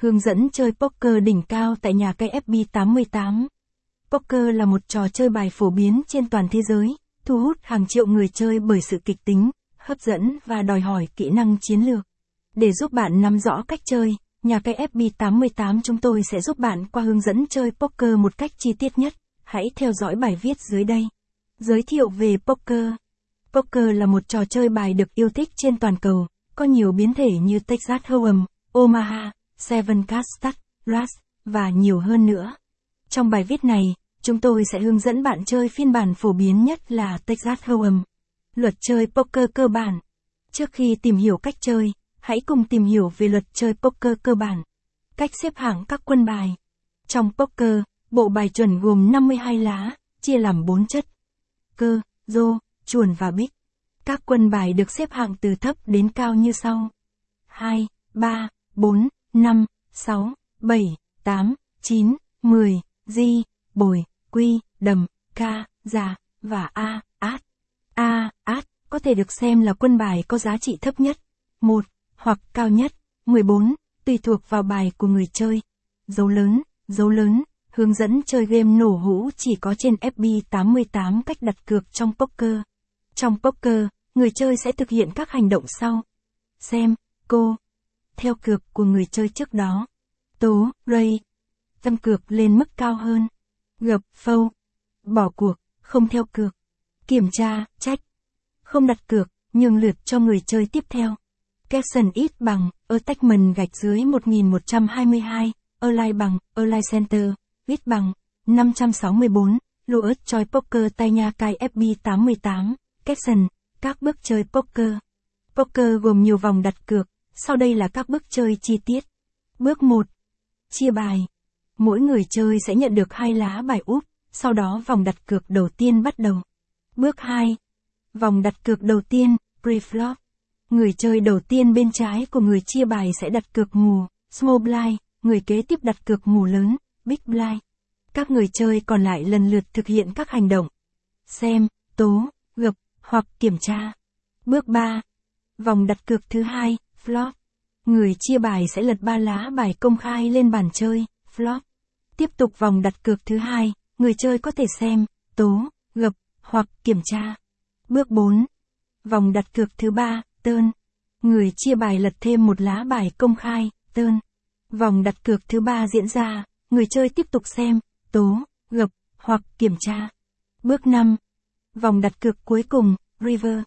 Hướng dẫn chơi poker đỉnh cao tại nhà cây FB88. Poker là một trò chơi bài phổ biến trên toàn thế giới, thu hút hàng triệu người chơi bởi sự kịch tính, hấp dẫn và đòi hỏi kỹ năng chiến lược. Để giúp bạn nắm rõ cách chơi, nhà cây FB88 chúng tôi sẽ giúp bạn qua hướng dẫn chơi poker một cách chi tiết nhất. Hãy theo dõi bài viết dưới đây. Giới thiệu về poker. Poker là một trò chơi bài được yêu thích trên toàn cầu, có nhiều biến thể như Texas Hold'em, Omaha, Seven Castad, Rust, và nhiều hơn nữa. Trong bài viết này, chúng tôi sẽ hướng dẫn bạn chơi phiên bản phổ biến nhất là Texas Hold'em. Luật chơi poker cơ bản. Trước khi tìm hiểu cách chơi, hãy cùng tìm hiểu về luật chơi poker cơ bản. Cách xếp hạng các quân bài. Trong poker, bộ bài chuẩn gồm 52 lá, chia làm 4 chất. Cơ, rô, chuồn và bích. Các quân bài được xếp hạng từ thấp đến cao như sau. 2, 3, 4, 5, 6, 7, 8, 9, 10, di, bồi, quy, đầm, ca, già, và a, át. A, át, có thể được xem là quân bài có giá trị thấp nhất. 1, hoặc cao nhất, 14, tùy thuộc vào bài của người chơi. Dấu lớn, dấu lớn, hướng dẫn chơi game nổ hũ chỉ có trên FB88 cách đặt cược trong poker. Trong poker, người chơi sẽ thực hiện các hành động sau. Xem, cô. Theo cược của người chơi trước đó. Tố, ray. Tâm cược lên mức cao hơn. Gập, phâu. Bỏ cuộc, không theo cược. Kiểm tra, trách. Không đặt cược, nhường lượt cho người chơi tiếp theo. Capson ít bằng, attachment gạch dưới 1122, align bằng, align center, ít bằng, 564, Louis Choi Poker tay nha cai FB88, Capson, các bước chơi poker. Poker gồm nhiều vòng đặt cược, sau đây là các bước chơi chi tiết. Bước 1. Chia bài. Mỗi người chơi sẽ nhận được hai lá bài úp, sau đó vòng đặt cược đầu tiên bắt đầu. Bước 2. Vòng đặt cược đầu tiên, pre-flop. Người chơi đầu tiên bên trái của người chia bài sẽ đặt cược mù, small blind, người kế tiếp đặt cược mù lớn, big blind. Các người chơi còn lại lần lượt thực hiện các hành động. Xem, tố, gập, hoặc kiểm tra. Bước 3. Vòng đặt cược thứ hai, flop. Người chia bài sẽ lật ba lá bài công khai lên bàn chơi, flop. Tiếp tục vòng đặt cược thứ hai, người chơi có thể xem, tố, gập, hoặc kiểm tra. Bước 4. Vòng đặt cược thứ ba, tơn. Người chia bài lật thêm một lá bài công khai, tơn. Vòng đặt cược thứ ba diễn ra, người chơi tiếp tục xem, tố, gập, hoặc kiểm tra. Bước 5. Vòng đặt cược cuối cùng, river.